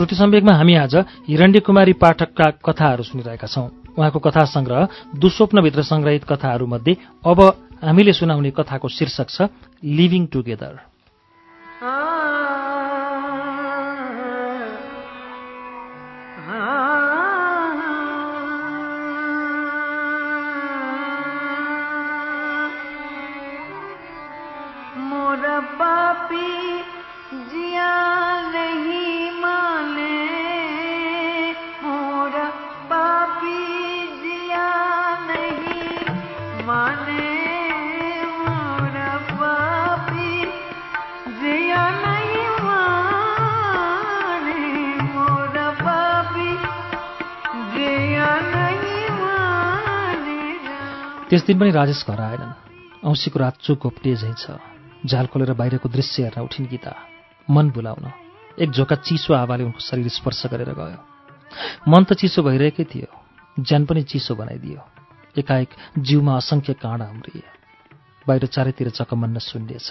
श्रुति सम्वेकमा हामी आज हिरण्य कुमारी पाठकका कथाहरू सुनिरहेका छौं। उहाँको कथा संग्रह दुस्वप्नभित्र संग्रहित कथाहरूमध्ये अब हामीले सुनाउने कथाको शीर्षक छ लिभिङ टुगेदर त्यस दिन पनि राजेश घर आएनन्। औँसीको रात चुक घोप्टिए झैँ छ। झाल खोलेर बाहिरको दृश्य हेर्न उठिन् गीता। मन बुलाउन। एक झोका चिसो हावाले उनको शरीर स्पर्श गरेर गयो। मन त चिसो भइरहेकै थियो। ज्यान पनि चिसो बनाइदियो। एकाएक जिउमा असङ्ख्य काँडा उम्रिए बाहिर चारैतिर चकमन्न सुन्नेछ।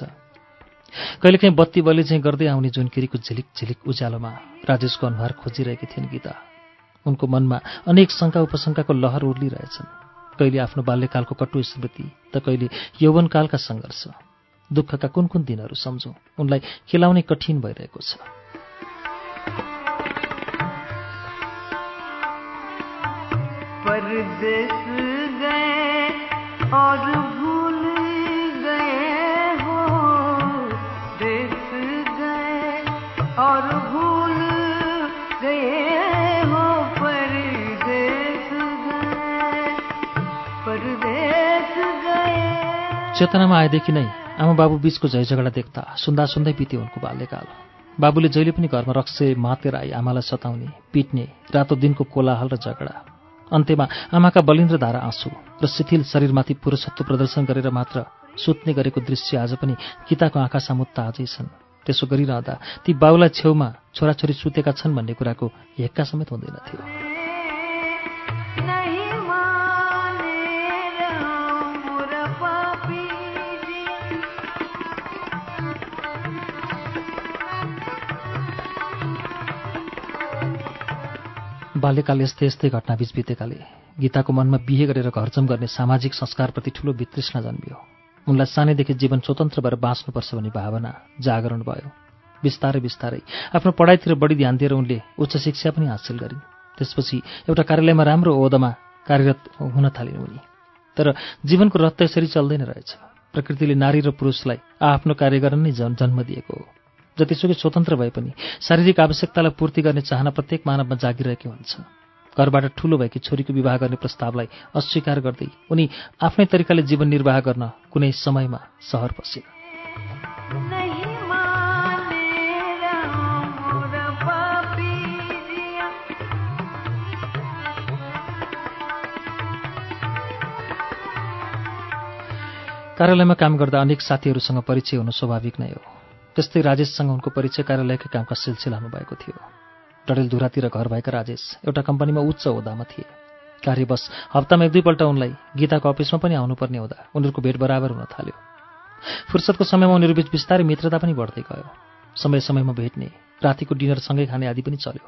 कहिलेकाहीँ बत्ती बलि चाहिँ गर्दै आउने जुनकिरीको झिलिक झिलिक उज्यालोमा राजेशको अनुहार खोजिरहेकी थिइन् गीता। उनको मनमा अनेक शङ्का उपशङ्काको लहर उर्लिरहेछन्। कहिले आफ्नो बाल्यकालको कटु स्मृति त कहिले यौवनकालका सङ्घर्ष। दुःखका कुन कुन दिनहरू सम्झौँ? उनलाई खेलाउने कठिन भइरहेको छ। परदेश गए और चेतनामा आएदेखि नै आमा बाबु बीचको झै झगडा देख्दा सुन्दा सुन्दै बित्यो उनको बाल्यकाल। बाबुले जहिले पनि घरमा रक्से मातेर आई आमालाई सताउने पिट्ने रातो दिनको कोलाहल र झगडा। अन्त्यमा आमाका बलिन्द्र धारा आँसु र शिथिल शरीरमाथि पुरुषत्व प्रदर्शन गरेर मात्र सुत्ने गरेको दृश्य आज पनि गीताको आँखा सामुत्त आजै छन्। त्यसो गरिरहँदा ती बाबुलाई छेउमा छोराछोरी सुतेका छन् भन्ने कुराको हेक्का समेत हुँदैनथ्यो बाल्यकाल यस्तै यस्तै घटनाबीच बितेकाले। गीताको मनमा बिहे गरेर घरजम गर्ने सामाजिक संस्कारप्रति ठूलो वितृष्णा जन्मियो। उनलाई सानैदेखि जीवन स्वतन्त्र भएर बाँच्नुपर्छ भन्ने भावना जागरण भयो। बिस्तारै बिस्तारै आफ्नो पढाइतिर बढी ध्यान दिएर उनले उच्च शिक्षा पनि हासिल गरिन्। त्यसपछि एउटा कार्यालयमा राम्रो ओहदामा कार्यरत हुन थालिन् उनी। तर जीवनको रत्त यसरी चल्दैन रहेछ। प्रकृतिले नारी र पुरुषलाई आफ्नो कार्य गर्न नै जन्म दिएको हो। जतिसुकै स्वतन्त्र भए पनि शारीरिक आवश्यकतालाई पूर्ति गर्ने चाहना प्रत्येक मानवमा जागिरहेको हुन्छ। घरबाट ठूलो भएकी छोरीको विवाह गर्ने प्रस्तावलाई अस्वीकार गर्दै उनी आफ्नै तरिकाले जीवन निर्वाह गर्न कुनै समयमा सहर पसे कार्यालयमा काम गर्दा अनेक साथीहरूसँग परिचय हुनु स्वाभाविक नै हो। त्यस्तै राजेशसँग उनको परिचय कार्यालयकै कामका सिलसिलामा भएको थियो। डडेलधुरातिर घर भएका राजेश एउटा कम्पनीमा उच्च हुँदामा थिए। कार्यवश हप्तामा एक दुईपल्ट उनलाई गीताको अफिसमा पनि आउनुपर्ने हुँदा उनीहरूको भेट बराबर हुन थाल्यो। फुर्सदको समयमा उनीहरूबीच बिस्तारै मित्रता पनि बढ्दै गयो। समय समयमा भेट्ने रातिको डिनर सँगै खाने आदि पनि चल्यो।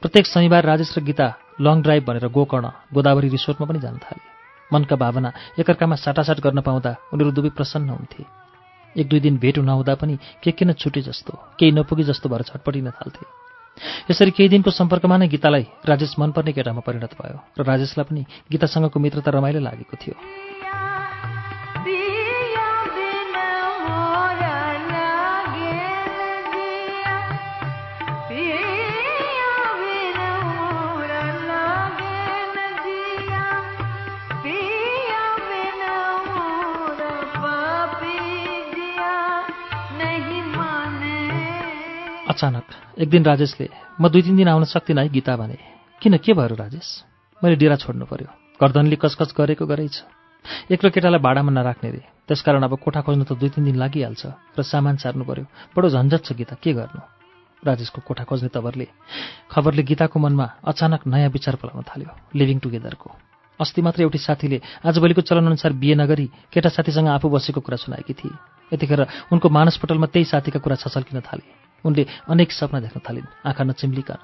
प्रत्येक शनिबार राजेश र गीता लङ ड्राइभ भनेर गोकर्ण गोदावरी रिसोर्टमा पनि जान थाले। मनका भावना एकअर्कामा साटासाट गर्न पाउँदा उनीहरू दुवै प्रसन्न हुन्थे। एक दुई दिन भेट नहुँदा पनि के किन छुटे जस्तो केही नपुगे जस्तो भएर छटपटिन थाल्थे। यसरी केही दिनको सम्पर्कमा नै गीतालाई राजेश मनपर्ने केटामा परिणत भयो र राजेशलाई पनि गीतासँगको मित्रता रमाइलो लागेको थियो। अचानक एक दिन राजेशले म दुई तिन दिन आउन सक्दिनँ है गीता भने। किन के भयो राजेश? मैले डेरा छोड्नु पर्यो। गर्दनले कचकच गरेको गरेछ। एक्लो केटालाई भाडामा नराख्ने रे। त्यसकारण अब कोठा खोज्नु त दुई तिन दिन लागिहाल्छ र सामान सार्नु पर्यो। बडो झन्झट छ गीता के गर्नु? राजेशको कोठा खोज्ने तवरले खबरले गीताको मनमा अचानक नयाँ विचार पलाउन थाल्यो लिभिङ टुगेदरको अस्ति मात्र एउटी साथीले आजभोलिको चलनअनुसार बिहे नगरी केटा साथीसँग आफू बसेको कुरा सुनाएकी थिए। यतिखेर उनको मानसपटलमा त्यही साथीका कुरा छचल्किन थाले। उनले अनेक सपना देख्न थालिन्। आँखा नचिम्लिकन।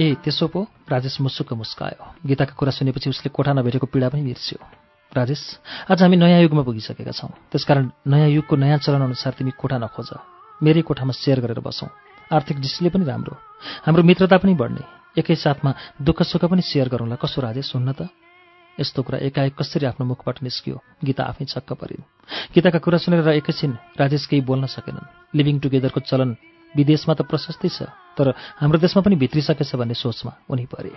ए त्यसो पो? राजेश मुसुक्क मुस्कायो। गीताका कुरा सुनेपछि उसले कोठा नभेटेको पीडा पनि बिर्स्यो। राजेश आज हामी नयाँ युगमा पुगिसकेका छौँ। त्यसकारण नयाँ युगको नयाँ चलन अनुसार तिमी कोठा नखोज। मेरै कोठामा सेयर गरेर बसौँ। आर्थिक दृष्टिले पनि राम्रो हाम्रो मित्रता पनि बढ्ने। एकैसाथमा दुःख सुख पनि सेयर गरौँला। कसो राजेश सुन्न त। यस्तो कुरा एकाएक कसरी आफ्नो मुखबाट निस्कियो? गीता आफै छक्क परिन् गीताका कुरा सुनेर एकैछिन राजेश केही बोल्न सकेनन्। लिभिङ टुगेदरको चलन विदेशमा त प्रशस्तै छ तर हाम्रो देशमा पनि भित्रिसकेछ भन्ने सोचमा उनी परे।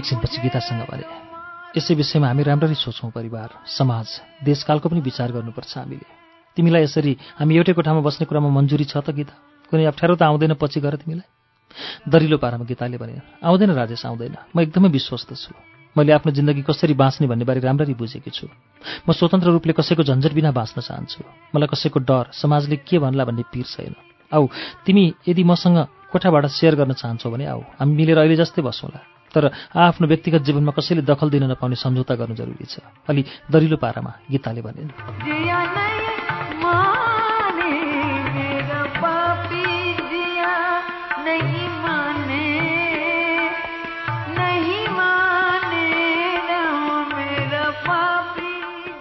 एकछिनपछि गीतासँग भने यसै विषयमा हामी राम्ररी सोचौँ परिवार समाज देशकालको पनि विचार गर्नुपर्छ हामीले। तिमीलाई यसरी हामी एउटै कोठामा बस्ने कुरामा मन्जुरी छ त गीता? कुनै अप्ठ्यारो त आउँदैन पछि गर तिमीलाई। दरिलो पारामा गीताले भने आउँदैन राजेश आउँदैन। म एकदमै विश्वस्त छु। मैले आफ्नो जिन्दगी कसरी बाँच्ने भन्ने बारे राम्ररी बुझेकी छु। म स्वतन्त्र रूपले कसैको झन्झट बिना बाँच्न चाहन्छु। मलाई कसैको डर समाजले के भन्ला भन्ने पिर छैन। आऊ तिमी यदि मसँग कोठाबाट सेयर गर्न चाहन्छौ भने आऊ। हामी मिलेर अहिले जस्तै बसौँला। तर आफ्नो व्यक्तिगत जीवनमा कसैले दखल दिन नपाउने सम्झौता गर्नु जरुरी छ। अलि दरिलो पारामा गीताले भनिन्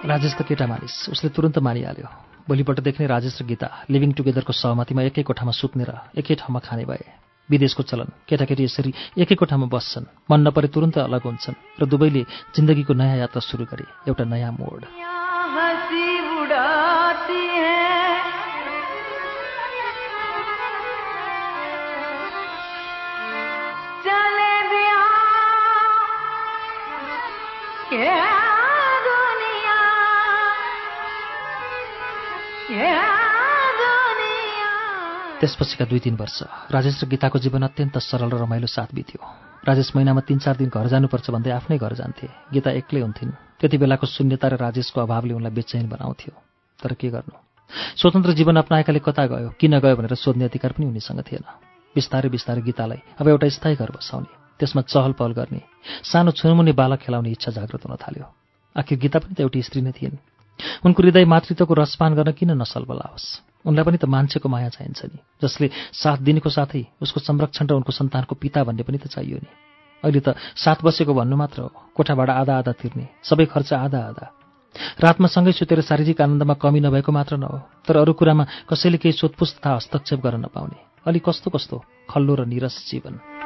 राजेश त केटा मानिस उसले तुरन्त मानिहाल्यो। भोलिपल्टदेखि नै राजेश र गीता लिभिङ टुगेदरको सहमतिमा एकै कोठामा सुत्ने र एकै ठाउँमा खाने भए। विदेशको चलन केटाकेटी यसरी एकै कोठामा बस्छन् मन नपरे तुरन्त अलग हुन्छन् र दुवैले जिन्दगीको नयाँ यात्रा सुरु गरे एउटा नयाँ मोड Yeah! त्यसपछिका दुई तिन वर्ष राजेश र गीताको जीवन अत्यन्त सरल र रमाइलो साथ बित्यो। राजेश महिनामा तिन चार दिन घर जानुपर्छ भन्दै आफ्नै घर जान्थे। गीता एक्लै हुन्थिन्। त्यति बेलाको शून्यता र राजेशको अभावले उनलाई बेचैन बनाउँथ्यो। तर के गर्नु? स्वतन्त्र जीवन अप्नाएकाले कता गयो किन गयो भनेर सोध्ने अधिकार पनि उनीसँग थिएन। बिस्तारै बिस्तारै गीतालाई अब एउटा स्थायी घर बसाउने त्यसमा चहल पहल गर्ने सानो छुनमुनि बालक खेलाउने इच्छा जागृत हुन थाल्यो। आखिर गीता पनि त एउटी स्त्री नै थिइन्। उनको हृदय मातृत्वको रसपान गर्न किन नसल बलाओस्? उनलाई पनि त मान्छेको माया चाहिन्छ नि। जसले साथ दिनेको साथै उसको संरक्षण र उनको सन्तानको पिता भन्ने पनि त चाहियो नि। अहिले त साथ बसेको भन्नु मात्र हो कोठाबाट आधा आधा तिर्ने सबै खर्च आधा आधा रातमा सँगै सुतेर शारीरिक आनन्दमा कमी नभएको मात्र नहो तर अरू कुरामा कसैले केही सोधपुछ तथा हस्तक्षेप गर्न नपाउने। अलि कस्तो कस्तो खल्लो र निरस जीवन।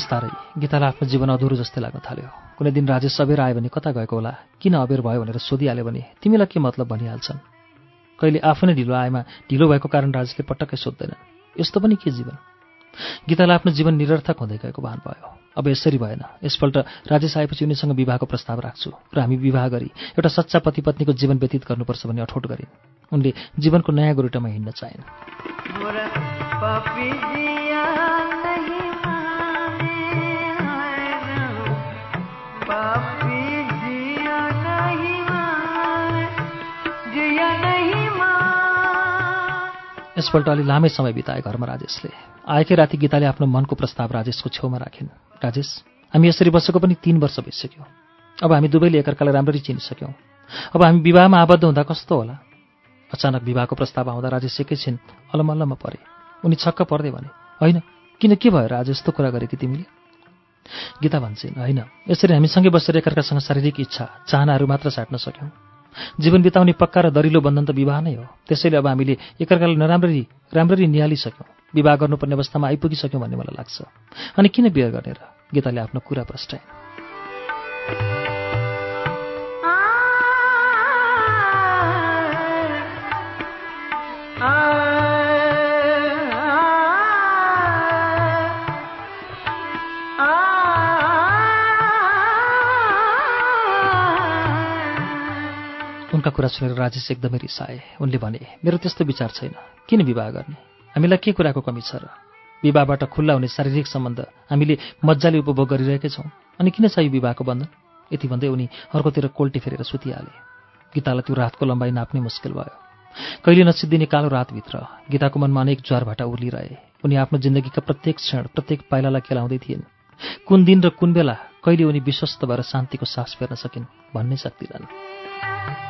बिस्तारै गीतालाई आफ्नो जीवन अधुरो जस्तै लाग्न थाल्यो। कुनै दिन राजेश सबेर आयो भने कता गएको होला? किन अबेर भयो भनेर सोधिहाल्यो भने तिमीलाई के मतलब भनिहाल्छन्? कहिले आफू नै ढिलो आएमा ढिलो भएको कारण राजेशले पटक्कै सोध्दैनन् यस्तो पनि के जीवन? गीतालाई आफ्नो जीवन निरर्थक हुँदै गएको भान भयो। अब यसरी भएन। यसपल्ट राजेश आएपछि उनीसँग विवाहको प्रस्ताव राख्छु र हामी विवाह गरी एउटा सच्चा पति पत्नीको जीवन व्यतीत गर्नुपर्छ भन्ने अठोट गरिन्। उनले जीवनको नयाँ गोरुटामा हिँड्न चाहेन्। यसपल्ट अलि लामै समय बिताए घरमा राजेशले। आएकै राति गीताले आफ्नो मनको प्रस्ताव राजेशको छेउमा राखिन्। राजेश हामी यसरी बसेको पनि तिन वर्ष भइसक्यो। अब हामी दुवैले एकअर्कालाई राम्ररी चिनिसक्यौँ। अब हामी विवाहमा आबद्ध हुँदा कस्तो होला? अचानक विवाहको प्रस्ताव आउँदा राजेश एकैछिन अलमल्लमा परे। उनी छक्क पर्दै भने होइन किन के भयो राजेश? यस्तो कुरा कि तिमीले? गीता भन्छन् होइन? यसरी हामीसँगै बसेर एकअर्कासँग शारीरिक इच्छा चाहनाहरू मात्र साट्न सक्यौँ। जीवन बिताउने पक्का र दरिलो बन्धन त विवाह नै हो। त्यसैले अब हामीले एकअर्कालाई नराम्ररी राम्ररी निहालिसक्यौँ। विवाह गर्नुपर्ने अवस्थामा आइपुगिसक्यौँ भन्ने मलाई लाग्छ। अनि किन बिहे गर्ने र? गीताले आफ्नो कुरा प्रष्टाए कुरा सुनेर राजेश एकदमै रिसाए। उनले भने मेरो त्यस्तो विचार छैन। किन विवाह गर्ने? हामीलाई के कुराको कमी छ र? विवाहबाट खुल्ला हुने शारीरिक सम्बन्ध हामीले मजाले उपभोग गरिरहेकै छौँ। अनि किन चाहियो विवाहको बन्धन? यति भन्दै उनी अर्कोतिर कोल्टी फेरेर सुतिहाले। गीतालाई त्यो रातको लम्बाइ नाप्नै मुस्किल भयो। कहिले नसिद्धिने कालो रातभित्र गीताको मनमा अनेक ज्वारभाटा उर्लिरहे। उनी आफ्नो जिन्दगीका प्रत्येक क्षण प्रत्येक पाइलालाई खेलाउँदै थिइन्। कुन दिन र कुन बेला कहिले उनी विश्वस्त भएर शान्तिको सास फेर्न सकिन् भन्नै सक्दिनन्।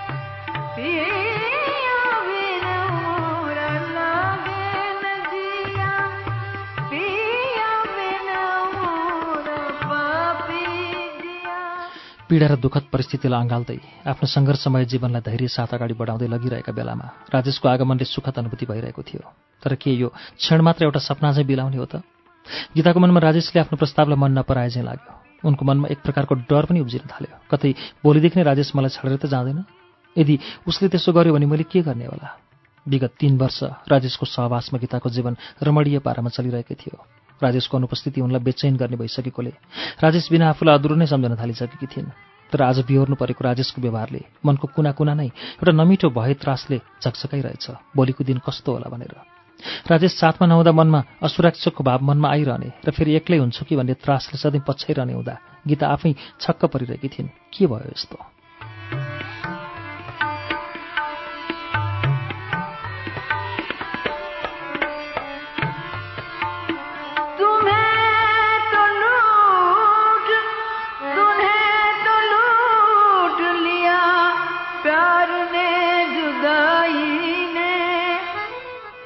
पीडा र दुःखद परिस्थितिलाई अँगाल्दै आफ्नो सङ्घर्षमय जीवनलाई धैर्य साथ अगाडि बढाउँदै लगिरहेका बेलामा राजेशको आगमनले सुखद अनुभूति भइरहेको थियो। तर के यो क्षण मात्र एउटा सपना चाहिँ बिलाउने हो त? गीताको मनमा राजेशले आफ्नो प्रस्तावलाई मन नपराए चाहिँ लाग्यो। उनको मनमा एक प्रकारको डर पनि उब्जिन थाल्यो। कतै भोलिदेखि नै राजेश मलाई छाडेर त जाँदैन। यदि उसले त्यसो गर्यो भने मैले के गर्ने होला? विगत तीन वर्ष राजेशको सहवासमा गीताको जीवन रमणीय पारामा चलिरहेकै थियो। राजेशको अनुपस्थिति उनलाई बेचैन गर्ने भइसकेकोले। राजेश बिना आफूलाई अधुरो नै सम्झन थालिसकेकी थिइन्। तर आज बिहोर्नु परेको राजेशको व्यवहारले मनको कुना कुना नै एउटा नमिठो भए त्रासले झकझकाइरहेछ। भोलिको दिन कस्तो होला भनेर। राजेश साथमा नहुँदा मनमा असुरक्षाको भाव मनमा आइरहने र फेरि एक्लै हुन्छु कि भन्ने त्रासले सधैँ पछ्याइरहने हुँदा गीता आफै छक्क परिरहेकी थिइन्। के भयो यस्तो?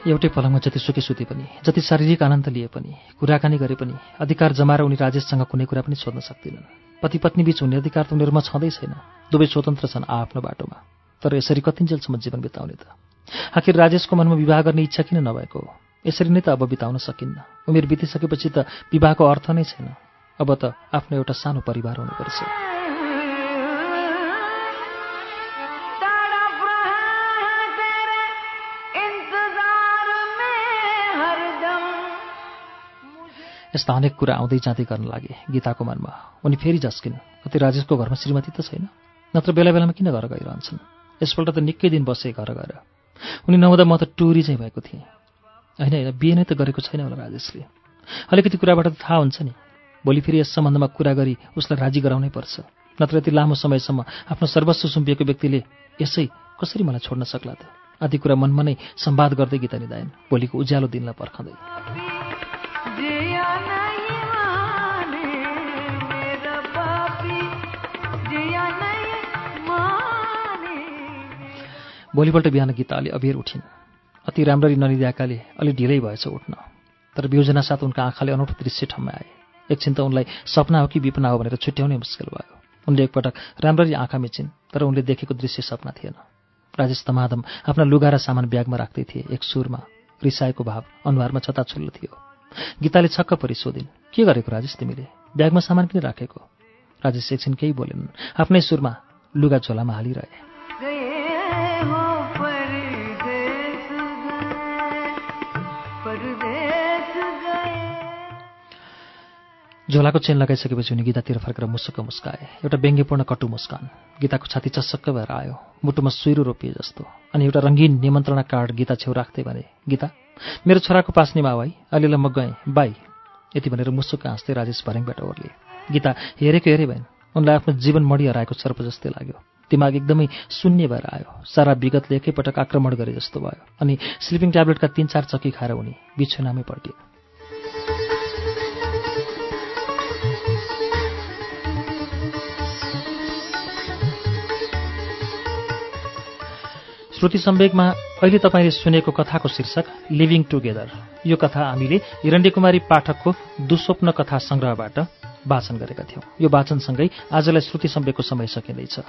एउटै पलङमा जतिसुकै सुते पनि जति शारीरिक आनन्द लिए पनि कुराकानी गरे पनि अधिकार जमाएर उनी राजेशसँग कुनै कुरा पनि सोध्न सक्दिनन्। पति पत्नी बीच हुने अधिकार त उनीहरूमा छँदै छैन। दुवै स्वतन्त्र छन् आफ्नो बाटोमा। तर यसरी कतिन्जेलसम्म जीवन बिताउने त। आखिर राजेशको मनमा विवाह गर्ने इच्छा किन नभएको? यसरी नै त अब बिताउन सकिन्न। उमेर बितिसकेपछि त विवाहको अर्थ नै छैन। अब त आफ्नो एउटा सानो परिवार हुनुपर्छ। यस्ता अनेक कुरा आउँदै जाँदै गर्न लागे गीताको मनमा। उनी फेरि झस्किन् कति राजेशको घरमा श्रीमती त छैन। नत्र बेला बेलामा किन घर गइरहन्छन्? यसपल्ट त निकै दिन बसे घर गएर। उनी नहुँदा म त टुरी चाहिँ भएको थिएँ। होइन होइन बिहे नै त गरेको छैन होला राजेशले। अलिकति कुराबाट त थाहा हुन्छ नि। भोलि फेरि यस सम्बन्धमा कुरा गरी उसलाई राजी गराउनै पर्छ। नत्र यति लामो समयसम्म आफ्नो सर्वस्व सुम्पिएको व्यक्तिले यसै कसरी मलाई छोड्न सक्ला त? आदि कुरा मनमा नै सम्वाद गर्दै गीता निधायन भोलिको उज्यालो दिनलाई पर्खँदै। भोलिपल्ट बिहान गीता अलि अबेर उठिन्। अति राम्ररी ननिदिएकाले अलि ढिलै भएछ उठ्न। तर बिउजना साथ उनका आँखाले अनौठो दृश्य ठाउँमा आए। एकछिन त उनलाई सपना हो कि विपना हो भनेर छुट्याउनै मुस्किल भयो। उनले एकपटक राम्ररी आँखा मिचिन् तर उनले देखेको दृश्य सपना थिएन। राजेश तमादम आफ्ना लुगा र सामान ब्यागमा राख्दै थिए एक सुरमा। रिसाएको भाव अनुहारमा छताछुल्लो थियो। गीताले छक्क परि सोधिन् के गरेको राजेश तिमीले? ब्यागमा सामान किन राखेको। राजेश एकछिन केही बोलेनन्। आफ्नै सुरमा लुगा झोलामा हालिरहे। झोलाको चेन लगाइसकेपछि उनी गीतातिर फर्केर मुसुक्क मुस्काए। एउटा व्यङ्ग्यपूर्ण कटु मुस्कान। गीताको छाती चस्सक्क भएर आयो। मुटुमा सुइरो रोपिए जस्तो। अनि एउटा रङ्गीन निमन्त्रणा कार्ड गीता छेउ राख्दै भने गीता मेरो छोराको पास्नेमा भाइ अलिअलि म गएँ। बाई यति भनेर मुसुक्क हाँस्दै राजेश भर्याङबाट ओर्ले गीता हेरेको हेरे भएन उनलाई आफ्नो जीवन मडी हराएको सर्प जस्तै लाग्यो। दिमाग एकदमै शून्य भएर आयो। सारा विगतले एकैपटक आक्रमण गरे जस्तो भयो। अनि स्लिपिङ ट्याब्लेटका तिन चार चक्की खाएर उनी बिछुनामै पल्टिए। श्रुति सम्वेकमा अहिले तपाईँले सुनेको कथाको शीर्षक लिभिङ टुगेदर यो कथा हामीले हिरण्यकुमारी पाठकको दुस्वप्न कथा सङ्ग्रहबाट वाचन गरेका थियौँ। यो वाचनसँगै आजलाई श्रुति सम्वेकको समय सकिँदैछ।